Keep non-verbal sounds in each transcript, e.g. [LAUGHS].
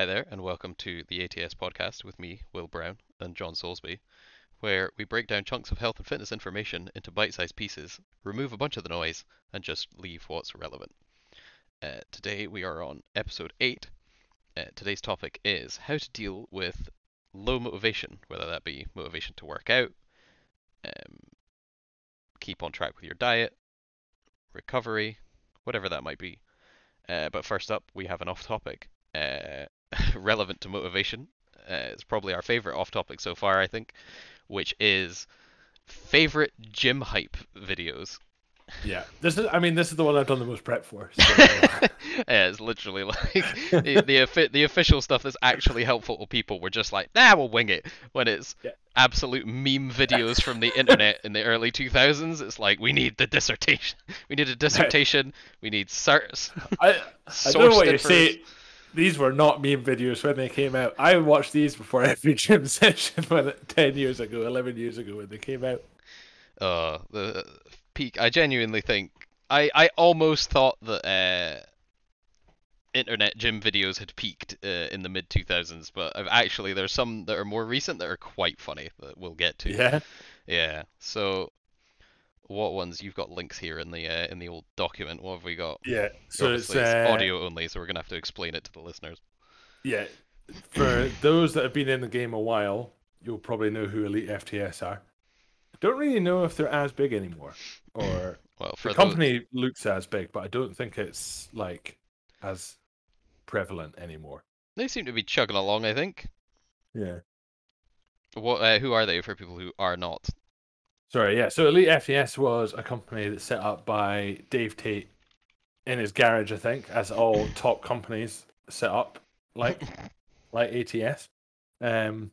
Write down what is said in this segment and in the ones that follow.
Hi there, and welcome to the ATS podcast with me, Will Brown, and John Soulsby, where we break down chunks of health and fitness information into bite sized pieces, remove a bunch of the noise, and just leave what's relevant. Uh, today we are on episode 8. Uh, today's topic is how to deal with low motivation, whether that be motivation to work out, um, keep on track with your diet, recovery, whatever that might be. Uh, but first up, we have an off topic uh, [LAUGHS] relevant to motivation. Uh, it's probably our favorite off topic so far, I think, which is favorite gym hype videos. Yeah, this is. I mean, this is the one I've done the most prep for. So. [LAUGHS] yeah, it's literally like [LAUGHS] the the, the official stuff that's actually helpful to people. We're just like, nah, we'll wing it. When it's yeah. absolute meme videos from the internet in the early 2000s, it's like we need the dissertation. We need a dissertation. We need certs. I, I don't know what you say. These were not meme videos when they came out. I watched these before [LAUGHS] every gym session when ten years ago, eleven years ago when they came out. Uh, the peak. I genuinely think I I almost thought that uh, internet gym videos had peaked uh, in the mid 2000s, but I've actually there's some that are more recent that are quite funny that we'll get to. Yeah. Yeah. So what ones you've got links here in the uh, in the old document? What have we got? Yeah. So Obviously, it's, uh... it's audio only, so we're gonna have to explain it to the listeners. Yeah. For those that have been in the game a while, you'll probably know who Elite FTS are. Don't really know if they're as big anymore, or [LAUGHS] well, the company those... looks as big, but I don't think it's like as prevalent anymore. They seem to be chugging along. I think. Yeah. What? Uh, who are they for people who are not? Sorry, yeah. So Elite FTS was a company that's set up by Dave Tate in his garage, I think, as all [COUGHS] top companies set up, like [LAUGHS] like ATS. Um,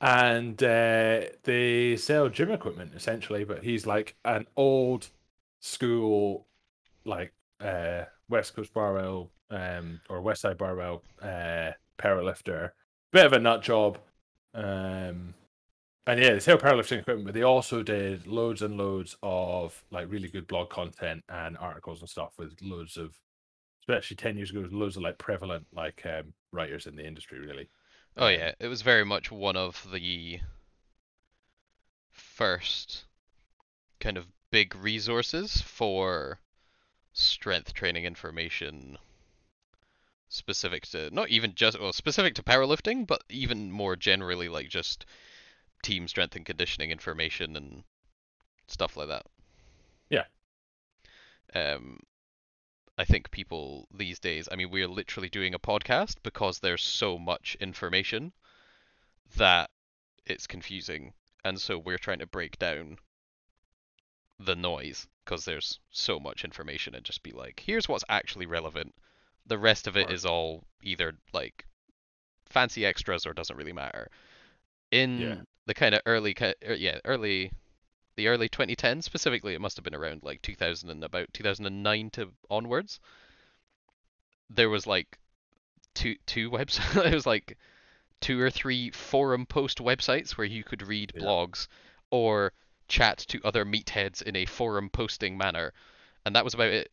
and uh, they sell gym equipment essentially. But he's like an old school, like uh, West Coast Barbell um, or West Side Barbell uh, powerlifter, bit of a nut job. Um, and yeah, they sell powerlifting equipment, but they also did loads and loads of like really good blog content and articles and stuff with loads of, especially ten years ago, loads of like prevalent like um, writers in the industry, really. Oh yeah, it was very much one of the first kind of big resources for strength training information specific to not even just well specific to powerlifting but even more generally like just team strength and conditioning information and stuff like that yeah um I think people these days, I mean, we're literally doing a podcast because there's so much information that it's confusing. And so we're trying to break down the noise because there's so much information and just be like, here's what's actually relevant. The rest of it is all either like fancy extras or doesn't really matter. In yeah. The kind of early, er, yeah, early the early 2010s specifically it must have been around like 2000 and about 2009 to onwards there was like two two websites [LAUGHS] it was like two or three forum post websites where you could read yeah. blogs or chat to other meatheads in a forum posting manner and that was about it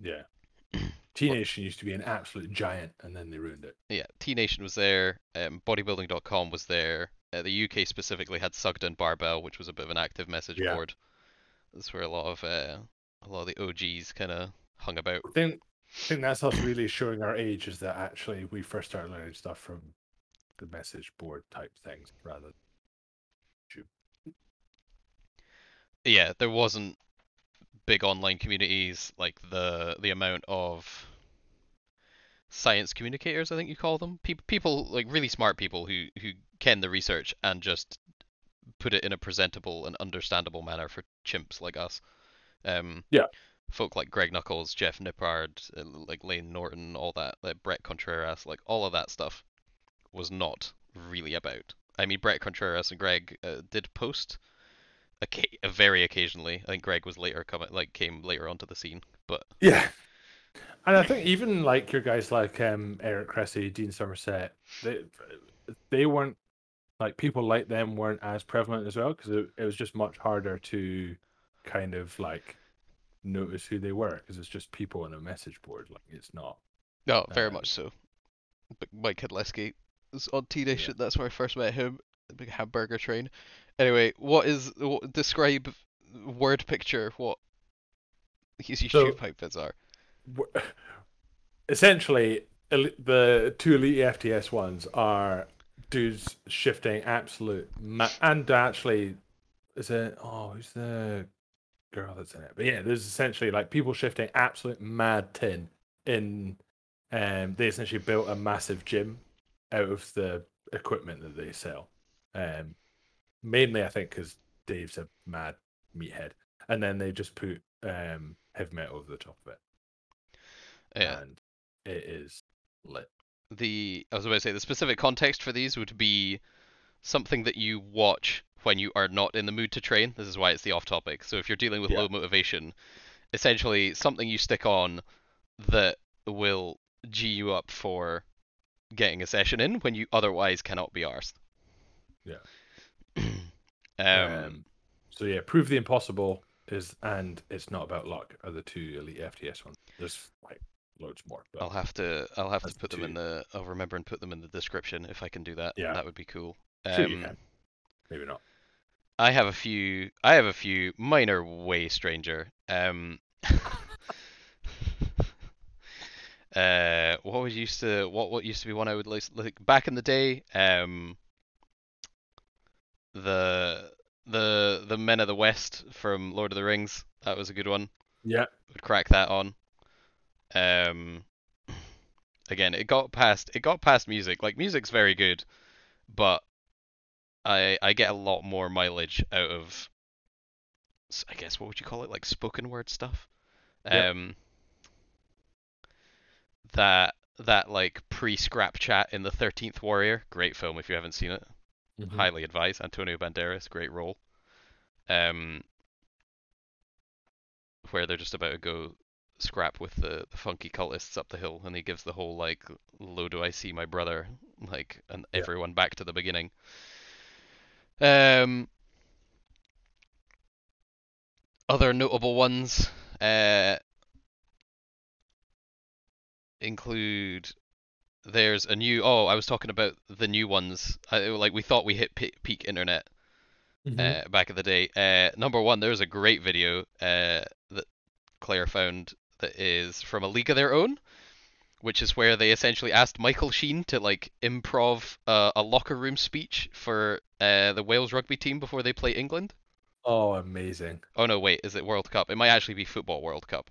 yeah [CLEARS THROAT] T Nation used to be an absolute giant, and then they ruined it. Yeah, T Nation was there. Um, bodybuilding.com was there. Uh, the UK specifically had Sugden Barbell, which was a bit of an active message yeah. board. That's where a lot of uh, a lot of the OGs kind of hung about. I think, I think that's us really showing our age is that actually we first started learning stuff from the message board type things rather than YouTube. Yeah, there wasn't big online communities like the the amount of science communicators I think you call them people people like really smart people who who ken the research and just put it in a presentable and understandable manner for chimps like us. Um, yeah. Folk like Greg Nuckols Jeff Nippard, uh, like Layne Norton, all that, like Bret Contreras, like all of that stuff was not really about. I mean, Bret Contreras and Greg uh, did post a very occasionally. I think Greg was later coming, like came later onto the scene, but yeah. And I think even like your guys like um, Eric Cressey, Dean Somerset, they they weren't like people like them weren't as prevalent as well because it, it was just much harder to kind of like notice who they were because it's just people on a message board like it's not no very uh, much so Mike Kedleski was on T Nation. That's where I first met him. The big hamburger train. Anyway, what is what, describe word picture what his So- YouTube outfits are? Essentially the two elite FTS ones are dudes shifting absolute ma- and actually is it oh who's the girl that's in it? But yeah there's essentially like people shifting absolute mad tin in um they essentially built a massive gym out of the equipment that they sell. Um mainly i think because dave's a mad meathead. And then they just put um heavy metal over the top of it Yeah. and it is lit. the I was about to say the specific context for these would be something that you watch when you are not in the mood to train. This is why it's the off topic. So if you're dealing with Yeah. low motivation, essentially something you stick on that will g you up for getting a session in when you otherwise cannot be arsed. Yeah. [CLEARS THROAT] um, Um, so yeah, prove the impossible is, and it's not about luck. Are the two elite FTS ones? There's like loads more. But I'll have to I'll have to put them in the I'll remember and put them in the description if I can do that. Yeah. That would be cool. Um, maybe not. I have a few. I have a few. minor way stranger. Um. [LAUGHS] uh, what was used to what what used to be one I would like, like back in the day. Um. The the the Men of the West from Lord of the Rings. That was a good one. Yeah, Would crack that on. Um. Again, it got past it got past music. Like music's very good, but I I get a lot more mileage out of I guess what would you call it like spoken word stuff. Yep. Um that that like pre-scrap chat in the 13th Warrior, great film if you haven't seen it. Mhm. Highly advise. Antonio Banderas, great role. Um where they're just about to go scrap with the, the funky cultists up the hill and he gives the whole like "Lo do I see my brother like and Yeah. everyone back to the beginning. Um, other notable ones uh, include there's a new oh I was talking about the new ones I, like we thought we hit pe- peak internet Mhm. uh, back in the day. Uh, number one, there's a great video uh, that Claire found that is from a league of their own, which is where they essentially asked Michael Sheen to like improv uh, a locker room speech for uh, the Wales rugby team before they play England. oh, amazing! Oh no, wait, is it World Cup? It might actually be Football World Cup.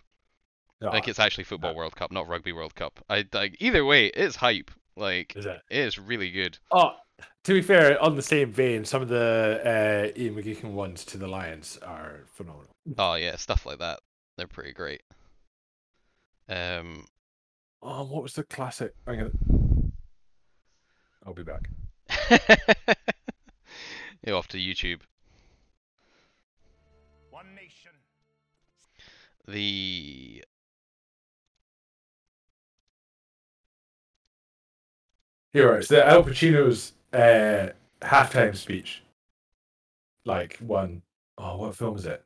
Think Ah, it's actually Football no. World Cup, not Rugby World Cup. I like either way, it's hype. Like is it? it is really good. Oh, to be fair, on the same vein, some of the uh, Ian McGeechan ones to the Lions are phenomenal. Oh yeah, stuff like that. They're pretty great. Um, Oh, what was the classic? I'm gonna. I'll be back. [LAUGHS] You're off to YouTube. One nation. The heroes. the Al Pacino's uh, halftime speech. Like one, oh, what film is it?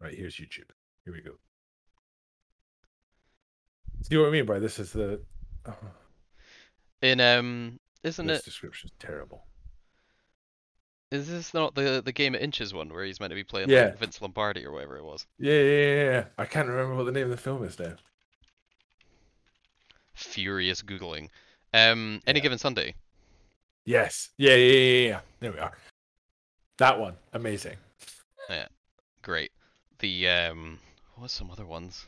Right, here's YouTube. Here we go. See what I mean by this is the. Oh, in um, isn't it? this it? description's terrible. Is this not the the game at inches one where he's meant to be playing Yeah. like Vince Lombardi or whatever it was? Yeah, yeah, yeah, yeah. I can't remember what the name of the film is now. Furious googling. Um, any Yeah. given Sunday. Yes. Yeah, yeah, yeah, yeah, yeah. There we are. That one, amazing. Yeah, great. The um, what was some other ones?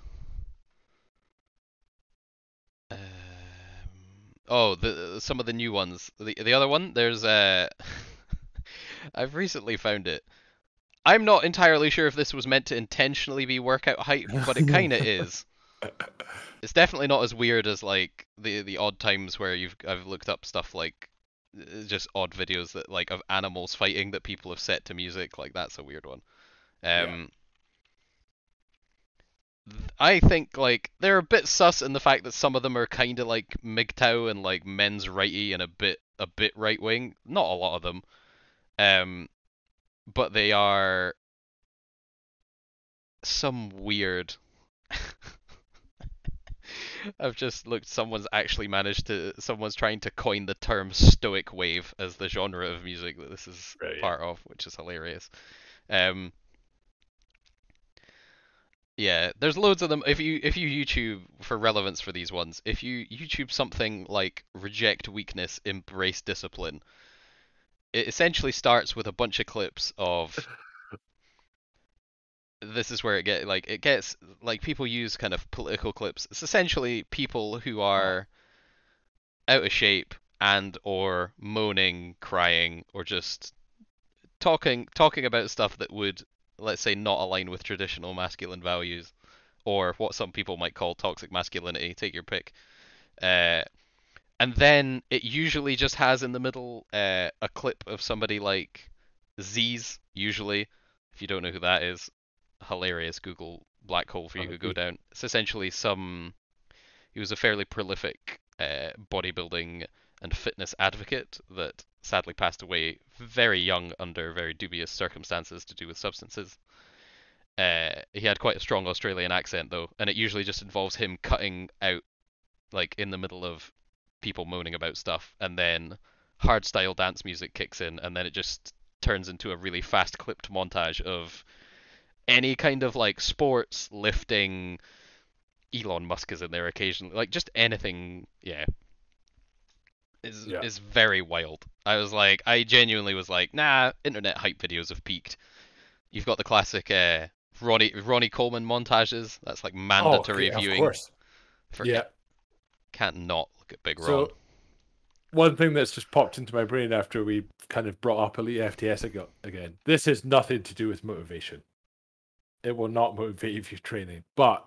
Oh, the some of the new ones. The the other one, there's uh, [LAUGHS] I've recently found it. I'm not entirely sure if this was meant to intentionally be workout hype, [LAUGHS] but it kind of is. [LAUGHS] It's definitely not as weird as like the the odd times where you've I've looked up stuff like uh, just odd videos that like of animals fighting that people have set to music. Like that's a weird one. Yeah. Um, th- I think like they're a bit sus in the fact that some of them are kind of like MGTOW and like men's righty and a bit a bit right wing. Not a lot of them. Um, but they are some weird. [LAUGHS] I've just looked. Someone's actually managed to. Someone's trying to coin the term stoic wave as the genre of music that this is Right. part of, which is hilarious. Um, yeah, there's loads of them. If you if you YouTube for relevance for these ones, if you YouTube something like reject weakness, embrace discipline, it essentially starts with a bunch of clips of [LAUGHS] this is where it get like it gets like people use kind of political clips. It's essentially people who are out of shape and or moaning, crying, or just talking talking about stuff that would let's say not align with traditional masculine values or what some people might call toxic masculinity. Take your pick. Uh, and then it usually just has in the middle uh, a clip of somebody like Zyzz, usually. If you don't know who that is, hilarious Google black hole for you to go down. It's essentially some. He was a fairly prolific uh, bodybuilding and fitness advocate that sadly passed away very young under very dubious circumstances to do with substances. Uh, he had quite a strong Australian accent though, and it usually just involves him cutting out, like in the middle of people moaning about stuff, and then hardstyle dance music kicks in, and then it just turns into a really fast clipped montage of any kind of like sports, lifting. Elon Musk is in there occasionally, like just anything. Yeah, is Yeah. is very wild. I was like, I genuinely was like, nah, internet hype videos have peaked. You've got the classic uh, Ronnie Ronnie Coleman montages. That's like mandatory oh, okay, viewing. Of course. For, Yeah. Can't not look at Big Ron. One thing that's just popped into my brain after we kind of brought up Elite FTS ago, again, this has nothing to do with motivation. It will not motivate you if [LAUGHS] you're training, but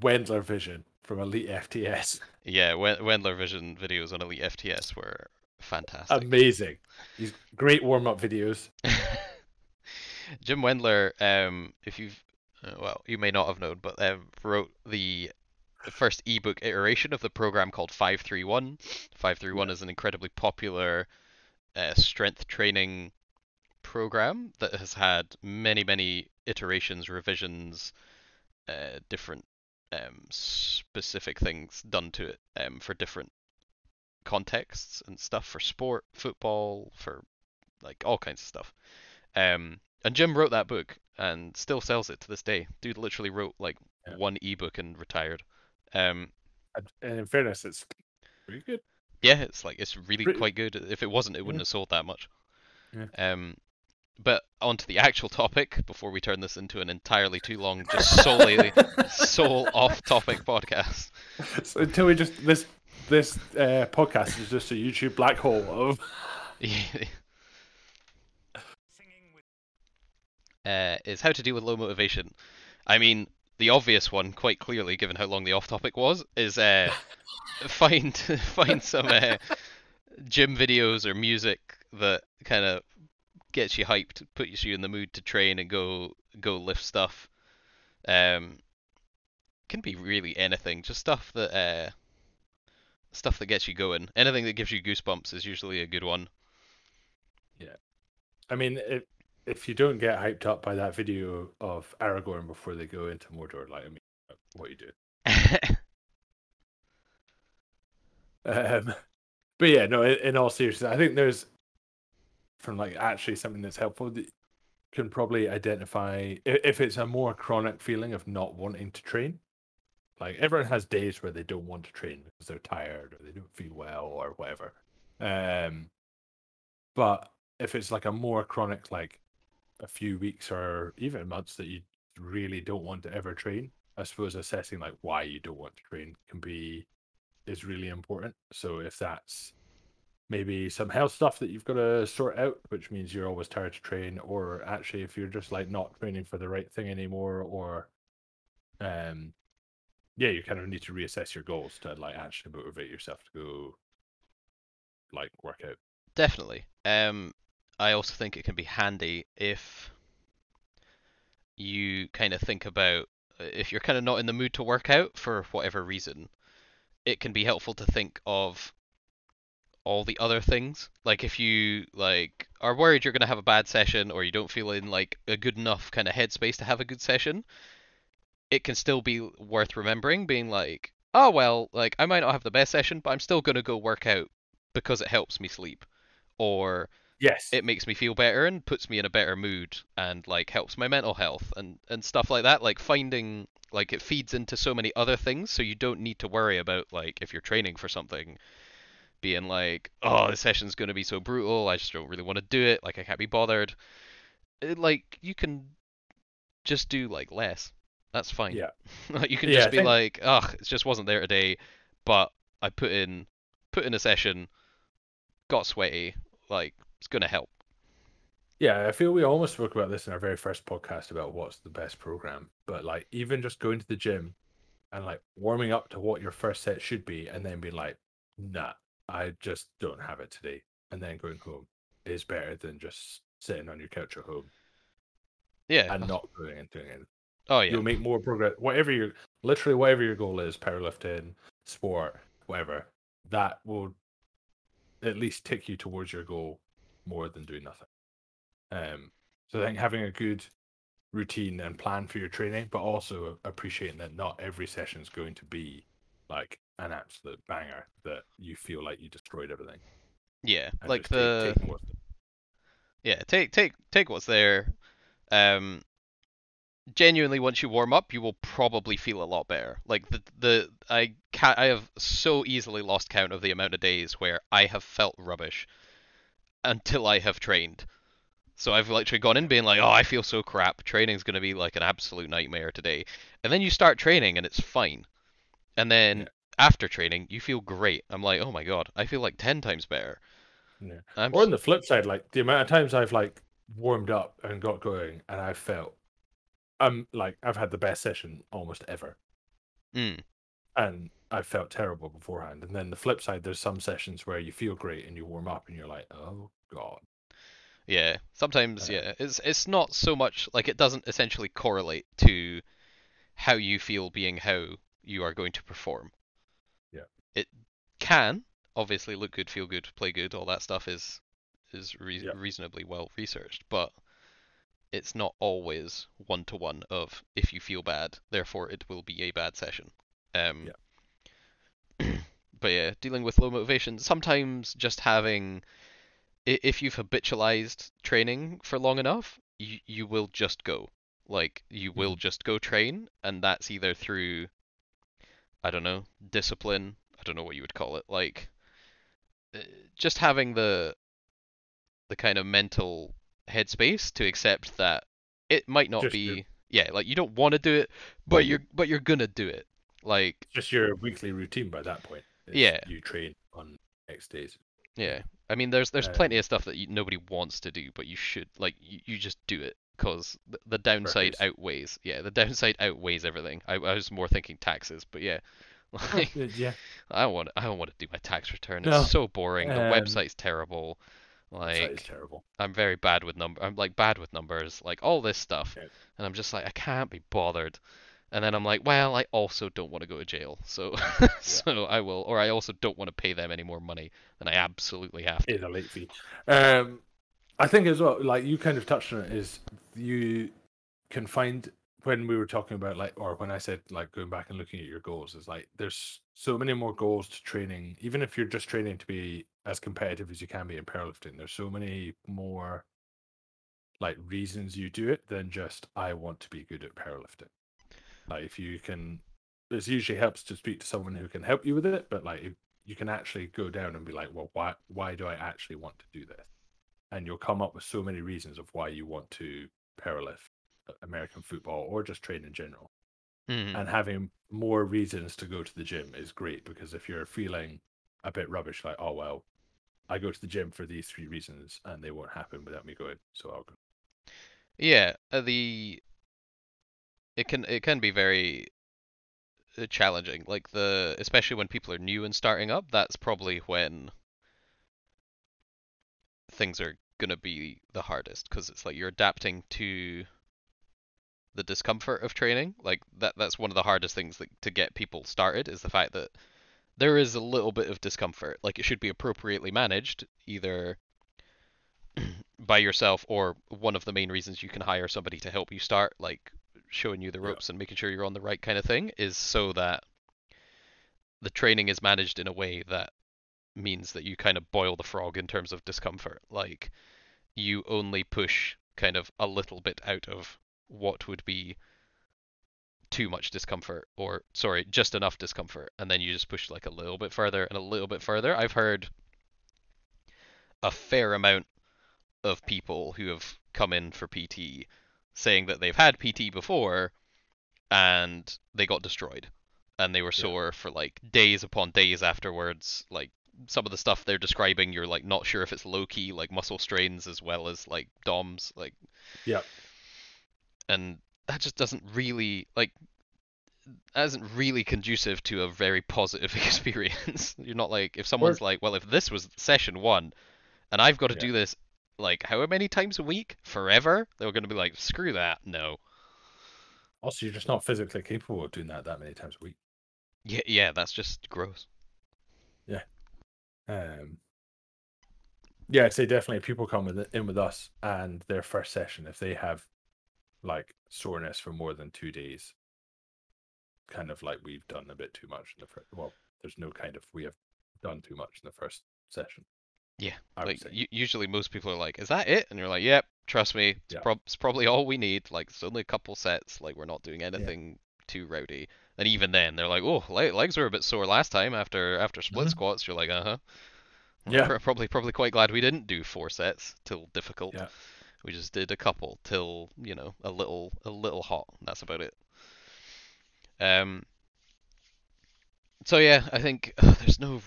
Wendler Vision from Elite FTS, Yeah, Wen- Wendler Vision videos on Elite FTS were fantastic. amazing. These great warm up videos. [LAUGHS] Jim Wendler, um, if you've, uh, well, you may not have known, but um, wrote the first ebook iteration of the program called 531. 531 is an incredibly popular uh, strength training program that has had many, many iterations, revisions, uh, different um, specific things done to it um, for different contexts and stuff for sport, football, for like all kinds of stuff. Um, and Jim wrote that book and still sells it to this day. Dude literally wrote like Yeah. one ebook and retired. Um, And in fairness, it's pretty good. yeah, it's like it's really Pretty- quite good. If it wasn't, it wouldn't Yeah. have sold that much. Yeah. Um, but onto the actual topic before we turn this into an entirely too long, just solely [LAUGHS] sole off-topic podcast. So until we just this this uh, podcast is just a YouTube black hole of [LAUGHS] uh, is how to deal with low motivation. I mean, the obvious one, quite clearly, given how long the off-topic was, is uh, [LAUGHS] find find some uh, gym videos or music that kind of gets you hyped, puts you in the mood to train and go go lift stuff. Um, can be really anything, just stuff that uh, stuff that gets you going. Anything that gives you goosebumps is usually a good one. Yeah, I mean, if if you don't get hyped up by that video of Aragorn before they go into Mordor, like I mean, what are you doing? [LAUGHS] Um, but yeah, no. In, in all seriousness, I think there's from like actually something that's helpful can probably identify if it's a more chronic feeling of not wanting to train. Like everyone has days where they don't want to train because they're tired or they don't feel well or whatever. Um, but if it's like a more chronic, like a few weeks or even months that you really don't want to ever train, I suppose assessing like why you don't want to train can be is really important. So if that's maybe some health stuff that you've got to sort out, which means you're always tired to train, or actually if you're just like not training for the right thing anymore, or um yeah, you kind of need to reassess your goals to like actually motivate yourself to go like work out. Definitely. Um, I also think it can be handy if you kind of think about uh, if you're kind of not in the mood to work out for whatever reason, it can be helpful to think of all the other things. Like if you like are worried you're going to have a bad session or you don't feel in like a good enough kind of headspace to have a good session, it can still be worth remembering being like, oh well, like I might not have the best session, but I'm still gonna go work out because it helps me sleep, or Yes. it makes me feel better and puts me in a better mood and like helps my mental health and and stuff like that. Like finding like it feeds into so many other things, so you don't need to worry about like if you're training for something being like, oh, this session's gonna be so brutal, I just don't really want to do it, like I can't be bothered. It, like you can just do like less. That's fine. Yeah. [LAUGHS] like you can Yeah, just be think- like, ugh, it just wasn't there today, but I put in put in a session, got sweaty, like it's gonna help. Yeah, I feel we almost spoke about this in our very first podcast about what's the best program. But like even just going to the gym and like warming up to what your first set should be and then being like, nah, I just don't have it today. And then going home is better than just sitting on your couch at home Yeah. and not going and doing it. oh yeah. You'll make more progress. Whatever your literally whatever your goal is, powerlifting, sport, whatever, that will at least take you towards your goal more than doing nothing. Um, so I think having a good routine and plan for your training, but also appreciating that not every session is going to be like an absolute banger that you feel like you destroyed everything. Yeah. and Like just take- the yeah, take take take what's there. Um genuinely once you warm up, you will probably feel a lot better. Like the the I ca I have so easily lost count of the amount of days where I have felt rubbish until I have trained. So I've literally gone in being like, "Oh, I feel so crap. Training's going to be like an absolute nightmare today." And then you start training and it's fine. And then Yeah. after training, you feel great. I'm like, "Oh my god, I feel like 10 times better." Yeah. I'm Or on the flip side, like the amount of times I've like warmed up and got going and I felt I'm like I've had the best session almost ever. Mm. And I felt terrible beforehand. And then the flip side, there's some sessions where you feel great and you warm up and you're like, oh god. Yeah, sometimes Uh, yeah, it's it's not so much like it doesn't essentially correlate to how you feel being how you are going to perform. Yeah. It can obviously look good, feel good, play good, all that stuff is is re- Yeah. reasonably well researched, but it's not always one to one of if you feel bad, therefore it will be a bad session. Um [CLEARS THROAT] but yeah, dealing with low motivation, sometimes just having if you've habitualized training for long enough, you you will just go. Like you will just go train, and that's either through I don't know, discipline, I don't know what you would call it, like uh, just having the the kind of mental headspace to accept that it might not Just be your- yeah, like you don't want to do it, but you're but you're gonna do it. Like Just your weekly routine by that point. Yeah. You train on X days. Yeah, I mean, there's there's Um, plenty of stuff that you, nobody wants to do, but you should like you, you just do it because the, the downside outweighs. Yeah, the downside outweighs everything. I, I was more thinking taxes, but yeah, [LAUGHS] [LAUGHS] like yeah. I don't want I don't want to do my tax return. It's No, so boring. The um, website's terrible. Like terrible. I'm very bad with number. I'm like bad with numbers. Like all this stuff, Yeah. and I'm just like I can't be bothered. And then I'm like, well, I also don't want to go to jail, so [LAUGHS] so I will, or I also don't want to pay them any more money than I absolutely have to. is a late fee. Um, I think as well, like you kind of touched on it, is you can find when we were talking about like, or when I said like going back and looking at your goals, is like there's so many more goals to training. Even if you're just training to be as competitive as you can be in powerlifting, there's so many more like reasons you do it than just I want to be good at powerlifting. Like if you can, it usually helps to speak to someone who can help you with it, but like you can actually go down and be like, well, why why do I actually want to do this? And you'll come up with so many reasons of why you want to powerlift uh, American football or just train in general. Mhm. And having more reasons to go to the gym is great because if you're feeling a bit rubbish, like, oh well, I go to the gym for these three reasons and they won't happen without me going, so I'll go. Yeah, uh, the it can it can be very uh, challenging. Like the especially when people are new and starting up, that's probably when things are gonna be the hardest because it's like you're adapting to the discomfort of training. Like that that's one of the hardest things that, to get people started is the fact that there is a little bit of discomfort. Like it should be appropriately managed, either [CLEARS THROAT] by yourself or one of the main reasons you can hire somebody to help you start, like showing you the Yeah. ropes and making sure you're on the right kind of thing, is so that the training is managed in a way that means that you kind of boil the frog in terms of discomfort. Like you only push kind of a little bit out of what would be too much discomfort or sorry, just enough discomfort and then you just push like a little bit further and a little bit further. I've heard a fair amount of people who have come in for PT saying that they've had PT before and they got destroyed and they were Yeah. sore for like days upon days afterwards like some of the stuff they're describing you're like not sure if it's low key like muscle strains as well as like DOMs like Yeah. and that just doesn't really like that isn't really conducive to a very positive [LAUGHS] experience. You're not like if someone's like, well, if this was session one, and I've got to Yeah. do this like how many times a week forever, they're going to be like, screw that, no. Also, you're just not physically capable of doing that that many times a week. Yeah, yeah, that's just gross. Um, yeah, I'd say definitely people come with in with us and their first session, if they have like soreness for more than two days, kind of like we've done a bit too much in the first. Well, there's no kind of we have done too much in the first session. Yeah, like usually most people are like, is that it? And you're like, yep, trust me, it's, Yeah. prob- it's probably all we need. Like it's only a couple sets. Like we're not doing anything too rowdy. And even then, they're like, oh, le- legs were a bit sore last time after after split Mhm. squats. You're like, uh huh. Yeah. Probably probably quite glad we didn't do four sets till difficult. Yeah. We just did a couple till you know a little a little hot. That's about it. Um. So yeah, I think [SIGHS] there's no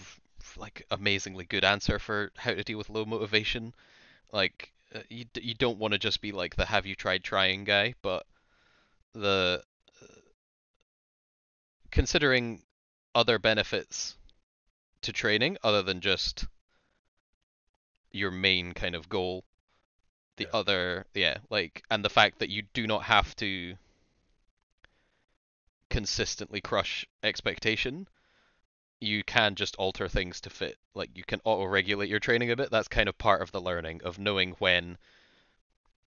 like amazingly good answer for how to deal with low motivation. Like uh, you d- you don't want to just be like the have you tried trying guy, but the considering other benefits to training other than just your main kind of goal the Yeah. other yeah like and the fact that you do not have to consistently crush expectation you can just alter things to fit like you can auto regulate your training a bit that's kind of part of the learning of knowing when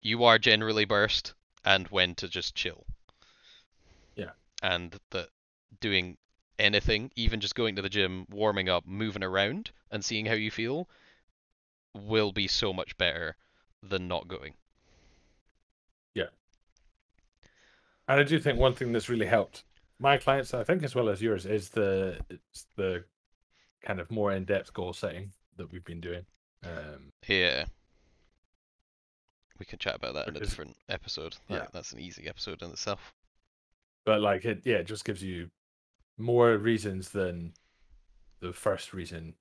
you are generally burst and when to just chill Yeah. and that doing anything even just going to the gym warming up moving around and seeing how you feel will be so much better than not going Yeah. And I do think one thing that's really helped my clients, I think, as well as yours, is the it's the kind of more in-depth goal setting that we've been doing. Um, Yeah. We can chat about that in a different episode. That, Yeah. That's an easy episode in itself. but like it, yeah, it just gives you more reasons than the first reason.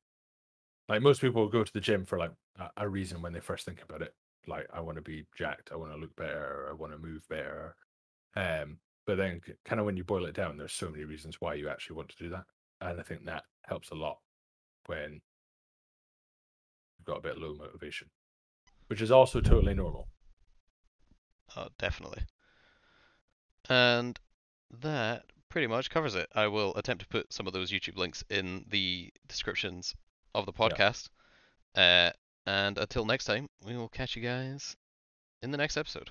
Like most people go to the gym for like a, reason when they first think about it. Like I want to be jacked, I want to look better, I want to move better. Um, but then kind of when you boil it down, there's so many reasons why you actually want to do that, and I think that helps a lot when you've got a bit low motivation, which is also totally normal. Oh, definitely. And that pretty much covers it. I will attempt to put some of those YouTube links in the descriptions of the Yeah. podcast. Uh, and until next time, we will catch you guys in the next episode.